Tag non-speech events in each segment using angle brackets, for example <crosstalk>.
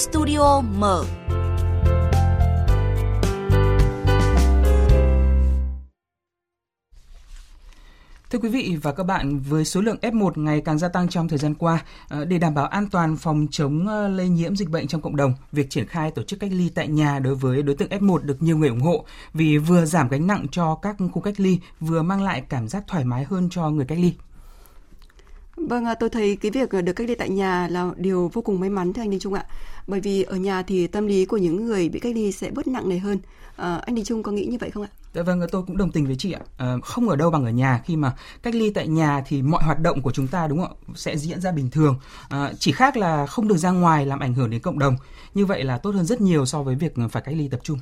Studio mở. Thưa quý vị và các bạn, với số lượng F1 ngày càng gia tăng trong thời gian qua, ờ, để đảm bảo an toàn phòng chống ờ, lây nhiễm dịch bệnh trong cộng đồng, việc triển khai tổ chức cách ly tại nhà đối với đối tượng F1 được nhiều người ủng hộ vì vừa giảm gánh nặng cho các khu cách ly, vừa mang lại cảm giác thoải mái hơn cho người cách ly. Vâng, tôi thấy cái việc được cách ly tại nhà là điều vô cùng may mắn thưa anh Đình Trung ạ. Bởi vì ở nhà thì tâm lý của những người bị cách ly sẽ bớt nặng nề hơn. À, anh Đình Trung có nghĩ như vậy không ạ? Dạ vâng, tôi cũng đồng tình với chị ạ. À, không ở đâu bằng ở nhà khi mà cách ly tại nhà thì mọi hoạt động của chúng ta đúng không ạ sẽ diễn ra bình thường. À, chỉ khác là không được ra ngoài làm ảnh hưởng đến cộng đồng. Như vậy là tốt hơn rất nhiều so với việc phải cách ly tập trung.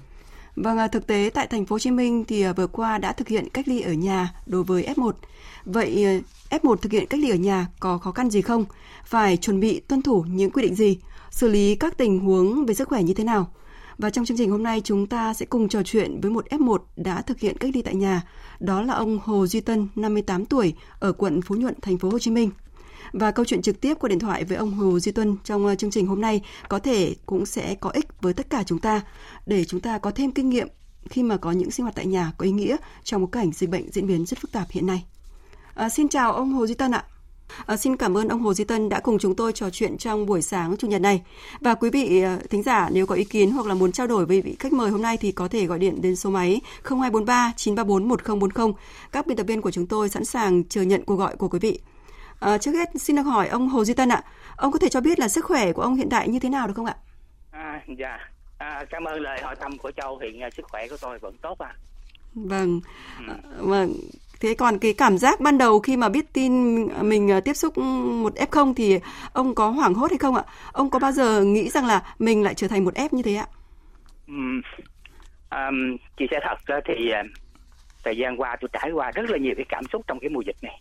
Vâng, thực tế tại thành phố Hồ Chí Minh thì vừa qua đã thực hiện cách ly ở nhà đối với F1. Vậy F1 thực hiện cách ly ở nhà có khó khăn gì không? Phải chuẩn bị tuân thủ những quy định gì? Xử lý các tình huống về sức khỏe như thế nào? Và trong chương trình hôm nay chúng ta sẽ cùng trò chuyện với một F1 đã thực hiện cách ly tại nhà, đó là ông Hồ Duy Tân, 58 tuổi, ở quận Phú Nhuận, thành phố Hồ Chí Minh. Và câu chuyện trực tiếp qua điện thoại với ông Hồ Duy Tuân trong ờ, chương trình hôm nay có thể cũng sẽ có ích với tất cả chúng ta để chúng ta có thêm kinh nghiệm khi mà có những sinh hoạt tại nhà có ý nghĩa trong một cảnh dịch bệnh diễn biến rất phức tạp hiện nay. À, xin chào ông Hồ Duy Tân ạ. À, xin cảm ơn ông Hồ Duy Tân đã cùng chúng tôi trò chuyện trong buổi sáng chủ nhật này. Và quý vị à, thính giả nếu có ý kiến hoặc là muốn trao đổi với vị khách mời hôm nay thì có thể gọi điện đến số máy 0243 934 1040. Các biên tập viên của chúng tôi sẵn sàng chờ nhận cuộc gọi của quý vị. À, trước hết xin được hỏi ông Hồ Duy Tân ạ, ông có thể cho biết là sức khỏe của ông hiện tại như thế nào được không ạ? À, dạ, à, cảm ơn lời hỏi thăm của Châu. Hiện sức khỏe của tôi vẫn tốt à. Vâng, ừ. à, vâng. Thế còn cái cảm giác ban đầu khi mà biết tin mình ờ, tiếp xúc một F0 thì ông có hoảng hốt hay không ạ? Ông có bao giờ nghĩ rằng là mình lại trở thành một F như thế ạ? Um, um, chia thật thì ờ, thời gian qua tôi trải qua rất là nhiều cái cảm xúc trong cái mùa dịch này.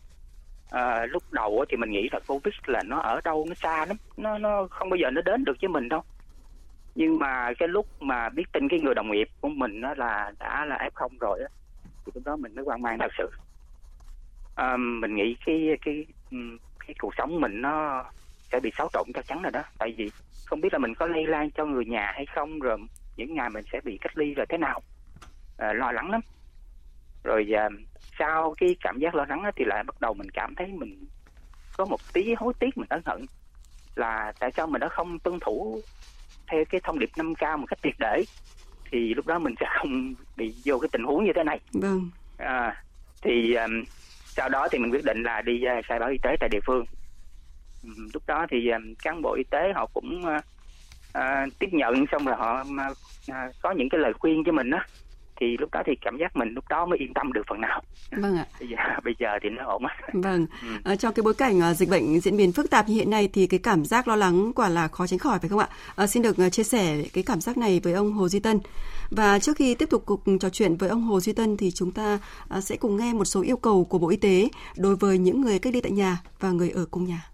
À, lúc đầu thì mình nghĩ là Covid là nó ở đâu nó xa lắm, nó nó không bao giờ nó đến được với mình đâu. Nhưng mà cái lúc mà biết tin cái người đồng nghiệp của mình nó là đã là F0 rồi đó, thì lúc đó mình mới hoang mang thật sự à, mình nghĩ cái cái cái cuộc sống mình nó sẽ bị xáo trộn chắc chắn rồi đó tại vì không biết là mình có lây lan cho người nhà hay không rồi những ngày mình sẽ bị cách ly rồi thế nào à, lo lắng lắm rồi à, sau cái cảm giác lo lắng thì lại bắt đầu mình cảm thấy mình có một tí hối tiếc mình ân hận là tại sao mình đã không tuân thủ theo cái thông điệp 5K một cách triệt để thì lúc đó mình sẽ không bị vô cái tình huống như thế này. Vâng. À, thì um, sau đó thì mình quyết định là đi à, khai báo y tế tại địa phương. Lúc đó thì à, cán bộ y tế họ cũng uh, tiếp nhận xong rồi họ uh, có những cái lời khuyên cho mình đó thì lúc đó thì cảm giác mình lúc đó mới yên tâm được phần nào. Vâng ạ. Bây giờ bây giờ thì nó ổn. Vâng. Ừ. À, trong cái bối cảnh uh, dịch bệnh diễn biến phức tạp như hiện nay thì cái cảm giác lo lắng quả là khó tránh khỏi phải không ạ? À, xin được uh, chia sẻ cái cảm giác này với ông Hồ Duy Tân. Và trước khi tiếp tục cuộc trò chuyện với ông Hồ Duy Tân thì chúng ta uh, sẽ cùng nghe một số yêu cầu của Bộ Y tế đối với những người cách ly tại nhà và người ở cùng nhà.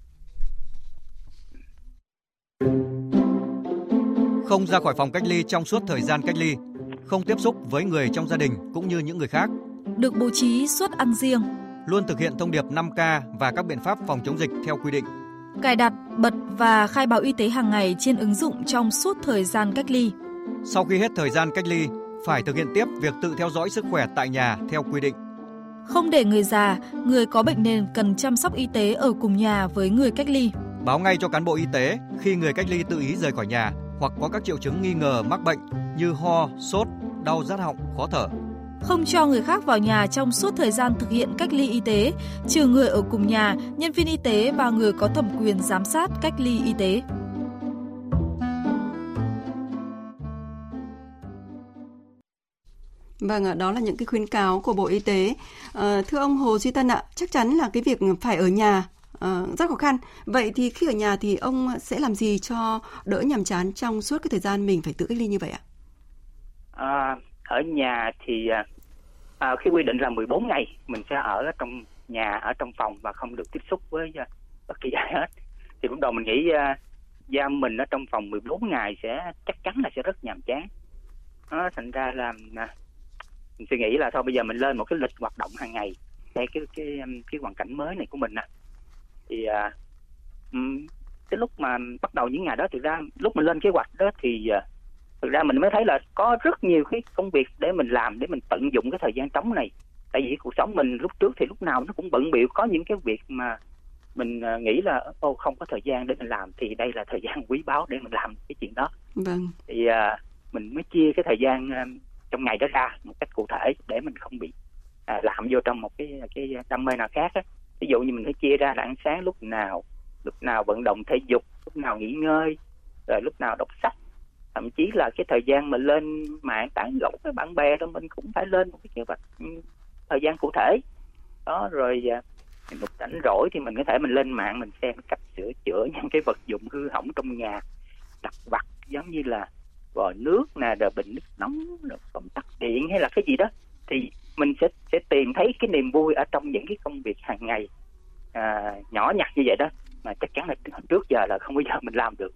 Không ra khỏi phòng cách ly trong suốt thời gian cách ly không tiếp xúc với người trong gia đình cũng như những người khác. Được bố trí suất ăn riêng. Luôn thực hiện thông điệp 5K và các biện pháp phòng chống dịch theo quy định. Cài đặt, bật và khai báo y tế hàng ngày trên ứng dụng trong suốt thời gian cách ly. Sau khi hết thời gian cách ly, phải thực hiện tiếp việc tự theo dõi sức khỏe tại nhà theo quy định. Không để người già, người có bệnh nền cần chăm sóc y tế ở cùng nhà với người cách ly. Báo ngay cho cán bộ y tế khi người cách ly tự ý rời khỏi nhà hoặc có các triệu chứng nghi ngờ mắc bệnh như ho, sốt, đau rát họng, khó thở. Không cho người khác vào nhà trong suốt thời gian thực hiện cách ly y tế, trừ người ở cùng nhà, nhân viên y tế và người có thẩm quyền giám sát cách ly y tế. Vâng ạ, đó là những cái khuyến cáo của Bộ Y tế. À, thưa ông Hồ Duy Tân ạ, chắc chắn là cái việc phải ở nhà uh, rất khó khăn. Vậy thì khi ở nhà thì ông sẽ làm gì cho đỡ nhàm chán trong suốt cái thời gian mình phải tự cách ly như vậy ạ? À, ở nhà thì à, à khi quy định là 14 ngày mình sẽ ở trong nhà ở trong phòng và không được tiếp xúc với uh, bất kỳ ai hết. Thì lúc đầu mình nghĩ à, uh, giam mình ở trong phòng 14 ngày sẽ chắc chắn là sẽ rất nhàm chán. Đó, thành ra là à, mình suy nghĩ là thôi bây giờ mình lên một cái lịch hoạt động hàng ngày theo cái cái um, cái, hoàn cảnh mới này của mình nè thì à, cái lúc mà bắt đầu những ngày đó thực ra lúc mình lên kế hoạch đó thì à, thực ra mình mới thấy là có rất nhiều cái công việc để mình làm để mình tận dụng cái thời gian trống này. Tại vì cuộc sống mình lúc trước thì lúc nào nó cũng bận biệu có những cái việc mà mình uh, nghĩ là ô không có thời gian để mình làm thì đây là thời gian quý báu để mình làm cái chuyện đó. Vâng. Thì uh, mình mới chia cái thời gian uh, trong ngày đó ra một cách cụ thể để mình không bị uh, làm vô trong một cái cái đam mê nào khác á. Ví dụ như mình phải chia ra là ăn sáng lúc nào lúc nào vận động thể dục lúc nào nghỉ ngơi rồi lúc nào đọc sách thậm chí là cái thời gian mình lên mạng tán gẫu với bạn bè đó mình cũng phải lên một cái kế hoạch ừ, thời gian cụ thể. Đó rồi à, mình lúc rảnh rỗi thì mình có thể mình lên mạng mình xem cách sửa chữa <laughs> những cái vật dụng hư hỏng trong nhà. Đặt vặt giống như là vòi nước nè rồi bình nước nóng rồi công tắc điện hay là cái gì đó. Thì mình sẽ sẽ tìm thấy cái niềm vui ở trong những cái công việc hàng ngày à, nhỏ nhặt như vậy đó. Mà chắc chắn là trước giờ là không bao giờ mình làm được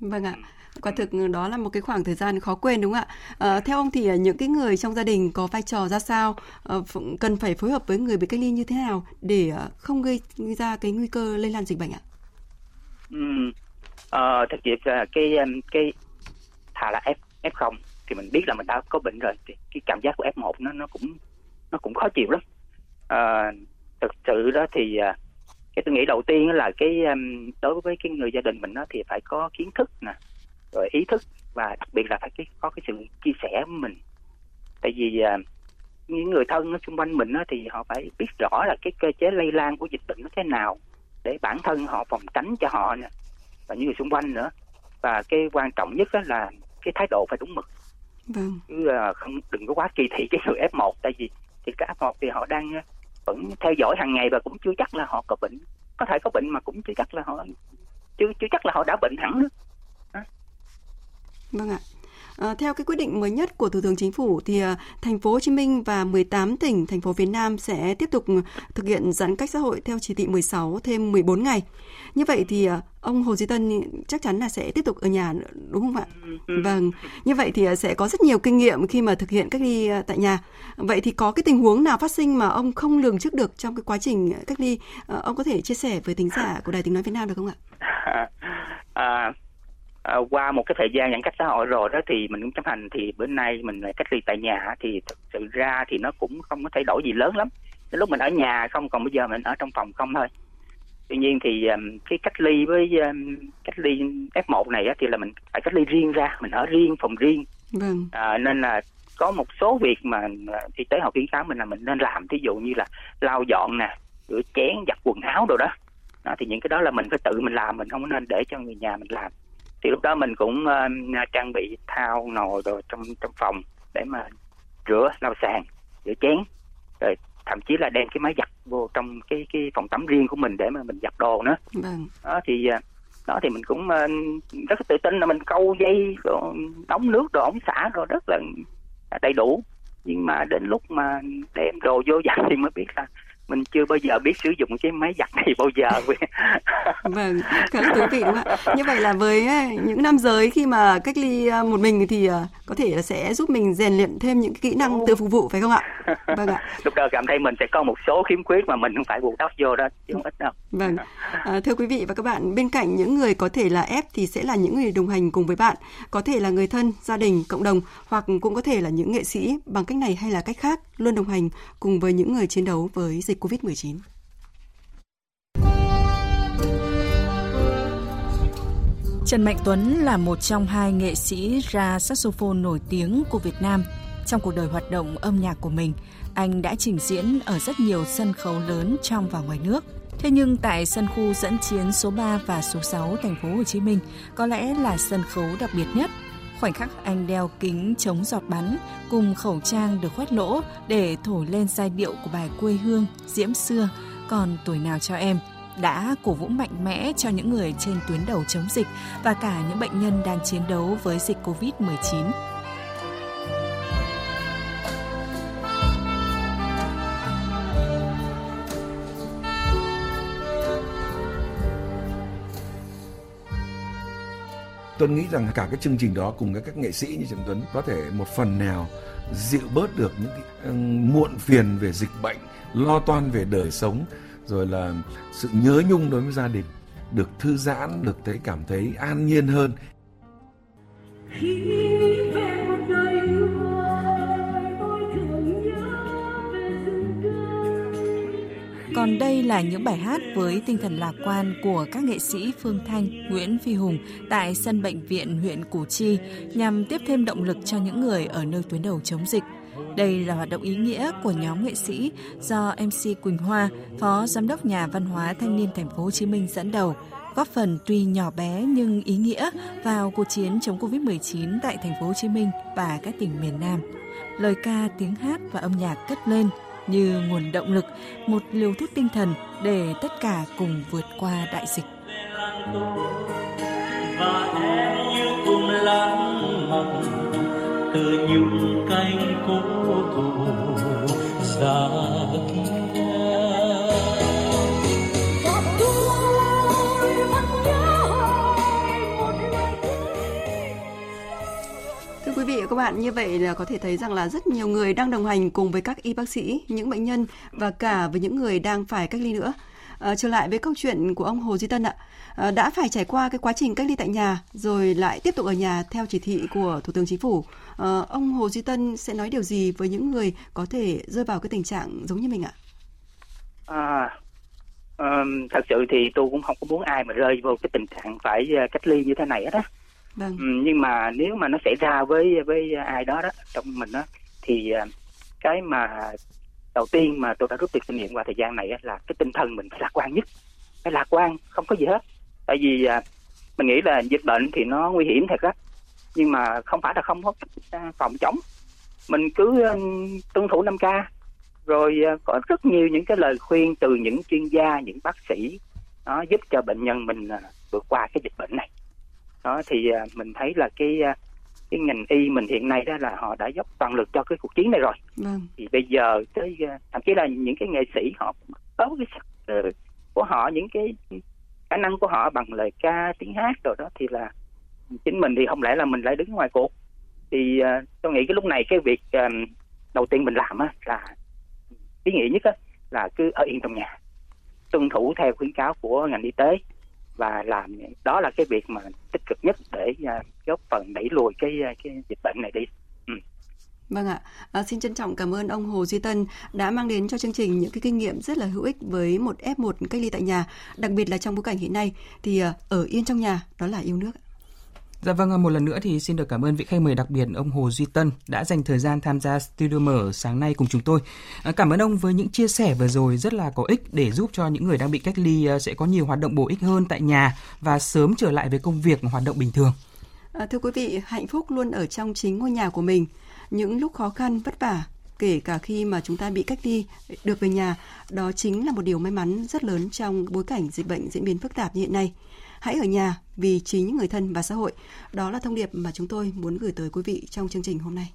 vâng ạ. Quả thực đó là một cái khoảng thời gian khó quên đúng không ạ? À, theo ông thì những cái người trong gia đình có vai trò ra sao? À, cần phải phối hợp với người bị cách ly như thế nào để không gây ra cái nguy cơ lây lan dịch bệnh ạ? Ừ, à, thật sự cái cái thà là f f không thì mình biết là mình đã có bệnh rồi thì cái cảm giác của f 1 nó nó cũng nó cũng khó chịu lắm. À, thực sự đó thì cái tôi nghĩ đầu tiên là cái đối với cái người gia đình mình đó thì phải có kiến thức nè rồi ý thức và đặc biệt là phải cái, có cái sự chia sẻ với mình. Tại vì uh, những người thân ở xung quanh mình đó, thì họ phải biết rõ là cái cơ chế lây lan của dịch bệnh nó thế nào để bản thân họ phòng tránh cho họ nè và những người xung quanh nữa. Và cái quan trọng nhất đó là cái thái độ phải đúng mực. Vâng. chứ uh, không đừng có quá kỳ thị cái người F1 tại vì thì cái F1 thì họ đang vẫn theo dõi hàng ngày và cũng chưa chắc là họ có bệnh có thể có bệnh mà cũng chưa chắc là họ chưa chưa chắc là họ đã bệnh hẳn nữa Vâng ạ. À, theo cái quyết định mới nhất của Thủ tướng Chính phủ thì à, thành phố Hồ Chí Minh và 18 tỉnh thành phố phía Nam sẽ tiếp tục ờ, thực hiện giãn cách xã hội theo chỉ thị 16 thêm 14 ngày. Như vậy thì à, ông Hồ Duy Tân chắc chắn là sẽ tiếp tục ở nhà đúng không ạ? Vâng. Như vậy thì sẽ có rất nhiều kinh nghiệm khi mà thực hiện cách ly tại nhà. Vậy thì có cái tình huống nào phát sinh mà ông không lường trước được trong cái quá trình cách ly? Ông có thể chia sẻ với tính giả của Đài Tiếng nói Việt Nam được không ạ? <laughs> À, à, qua một cái thời gian giãn cách xã hội rồi đó thì mình cũng chấp hành thì bữa nay mình lại cách ly tại nhà thì thực sự ra thì nó cũng không có thay đổi gì lớn lắm. Đến lúc mình ở nhà không còn bây giờ mình ở trong phòng không thôi. Tuy nhiên thì um, cái cách ly với um, cách ly F1 này á, thì là mình phải cách ly riêng ra mình ở riêng phòng riêng. Vâng. à, nên là có một số việc mà y tế họ khuyến cáo mình là mình nên làm. Thí dụ như là lau dọn nè rửa chén giặt quần áo đồ đó. Đó thì những cái đó là mình phải tự mình làm mình không nên để cho người nhà mình làm thì lúc đó mình cũng uh, trang bị thao nồi rồi trong trong phòng để mà rửa lau sàn rửa chén. Rồi thậm chí là đem cái máy giặt vô trong cái cái phòng tắm riêng của mình để mà mình giặt đồ nữa. Vâng. đó thì uh, đó thì mình cũng uh, rất tự tin là mình câu dây rồi đóng nước rồi ống xả rồi rất là đầy đủ. Nhưng mà đến lúc mà đem đồ vô giặt thì mới biết là mình chưa bao giờ biết sử dụng cái máy giặt này bao giờ. <laughs> Vâng khá là thú vị đúng không ạ? Như vậy là với à, những nam giới khi mà cách ly à, một mình thì à, có thể là sẽ giúp mình rèn luyện thêm những kỹ năng từ phục vụ phải không ạ? Vâng ạ. <laughs> Lúc đó cảm thấy mình sẽ có một số khiếm khuyết mà mình không phải bù đắp vô đó chứ không ít đâu. Vâng. À, thưa quý vị và các bạn bên cạnh những người có thể là ép thì sẽ là những người đồng hành cùng với bạn có thể là người thân gia đình cộng đồng hoặc cũng có thể là những nghệ sĩ bằng cách này hay là cách khác luôn đồng hành cùng với những người chiến đấu với dịch COVID-19. Trần Mạnh Tuấn là một trong hai nghệ sĩ ra saxophone nổi tiếng của Việt Nam. Trong cuộc đời hoạt động âm nhạc của mình, anh đã trình diễn ở rất nhiều sân khấu lớn trong và ngoài nước. Thế nhưng tại sân khu dẫn chiến số 3 và số 6 thành phố Hồ Chí Minh có lẽ là sân khấu đặc biệt nhất Khoảnh khắc anh đeo kính chống giọt bắn cùng khẩu trang được khoét lỗ để thổi lên giai điệu của bài quê hương, diễm xưa còn tuổi nào cho em đã cổ vũ mạnh mẽ cho những người trên tuyến đầu chống dịch và cả những bệnh nhân đang chiến đấu với dịch Covid-19. Tuấn nghĩ rằng cả cái chương trình đó cùng với các nghệ sĩ như Trần Tuấn có thể một phần nào dịu bớt được những cái ờ, muộn phiền về dịch bệnh, lo toan về đời sống, rồi là sự nhớ nhung đối với gia đình được thư giãn, được thấy cảm thấy an nhiên hơn. Khi Còn đây là những bài hát với tinh thần lạc quan của các nghệ sĩ Phương Thanh, Nguyễn Phi Hùng tại sân bệnh viện huyện Củ Chi nhằm tiếp thêm động lực cho những người ở nơi tuyến đầu chống dịch. Đây là hoạt động ý nghĩa của nhóm nghệ sĩ do MC Quỳnh Hoa, Phó Giám đốc Nhà Văn hóa Thanh niên Thành phố Hồ Chí Minh dẫn đầu, góp phần tuy nhỏ bé nhưng ý nghĩa vào cuộc chiến chống Covid-19 tại Thành phố Hồ Chí Minh và các tỉnh miền Nam. Lời ca, tiếng hát và âm nhạc cất lên như nguồn động lực, một liều thuốc tinh thần để tất cả cùng vượt qua đại dịch. Và em như cùng lãng mạn từ những cánh cố thủ ra kia. Các bạn, như vậy là có thể thấy rằng là rất nhiều người đang đồng hành cùng với các y bác sĩ, những bệnh nhân và cả với những người đang phải cách ly nữa. À, trở lại với câu chuyện của ông Hồ Duy Tân ạ. À, đã phải trải qua cái quá trình cách ly tại nhà rồi lại tiếp tục ở nhà theo chỉ thị của Thủ tướng Chính phủ. À, ông Hồ Duy Tân sẽ nói điều gì với những người có thể rơi vào cái tình trạng giống như mình ạ? À, um, thật sự thì tôi cũng không có muốn ai mà rơi vào cái tình trạng phải cách ly như thế này hết á. Vâng. Ừ, nhưng mà nếu mà nó xảy ra với với ai đó đó trong mình đó thì à, cái mà đầu tiên mà tôi đã rút được kinh nghiệm qua thời gian này là cái tinh thần mình phải lạc quan nhất. Phải lạc quan không có gì hết. Tại vì à, mình nghĩ là dịch bệnh thì nó nguy hiểm thật á. Nhưng mà không phải là không có à, phòng chống. Mình cứ tuân thủ 5 k rồi có rất nhiều những cái lời khuyên từ những chuyên gia những bác sĩ nó giúp cho bệnh nhân mình vượt qua cái dịch bệnh này đó thì à, mình thấy là cái à, cái ngành y mình hiện nay đó là họ đã dốc toàn lực cho cái cuộc chiến này rồi. Vâng. thì bây giờ tới à, thậm chí là những cái nghệ sĩ họ có cái sắc của họ những cái khả năng của họ bằng lời ca tiếng hát rồi đó thì là chính mình thì không lẽ là mình lại đứng ngoài cuộc. Thì uh, tôi nghĩ cái lúc này cái việc đầu tiên mình làm á là ý nghĩa nhất á là cứ ở yên trong nhà tuân thủ theo khuyến cáo của ngành y tế và làm đó là cái việc mà tích cực nhất để uh, góp phần đẩy lùi cái à, cái dịch bệnh này đi. Ừ. Vâng ạ, à, xin trân trọng cảm ơn ông Hồ Duy Tân đã mang đến cho chương trình những cái kinh nghiệm rất là hữu ích với một F1 cách ly tại nhà, đặc biệt là trong bối cảnh hiện nay thì à, ở yên trong nhà đó là yêu nước. Dạ vâng, à, một lần nữa thì xin được cảm ơn vị khách mời đặc biệt ông Hồ Duy Tân đã dành thời gian tham gia studio mở sáng nay cùng chúng tôi. À, cảm ơn ông với những chia sẻ vừa rồi rất là có ích để giúp cho những người đang bị cách ly à, sẽ có nhiều hoạt động bổ ích hơn tại nhà và sớm trở lại với công việc hoạt động bình thường. À, thưa quý vị, hạnh phúc luôn ở trong chính ngôi nhà của mình. Những lúc khó khăn, vất vả, kể cả khi mà chúng ta bị cách ly được về nhà, đó chính là một điều may mắn rất lớn trong bối cảnh dịch bệnh diễn biến phức tạp như hiện nay hãy ở nhà vì chính người thân và xã hội. Đó là thông điệp mà chúng tôi muốn gửi tới quý vị trong chương trình hôm nay.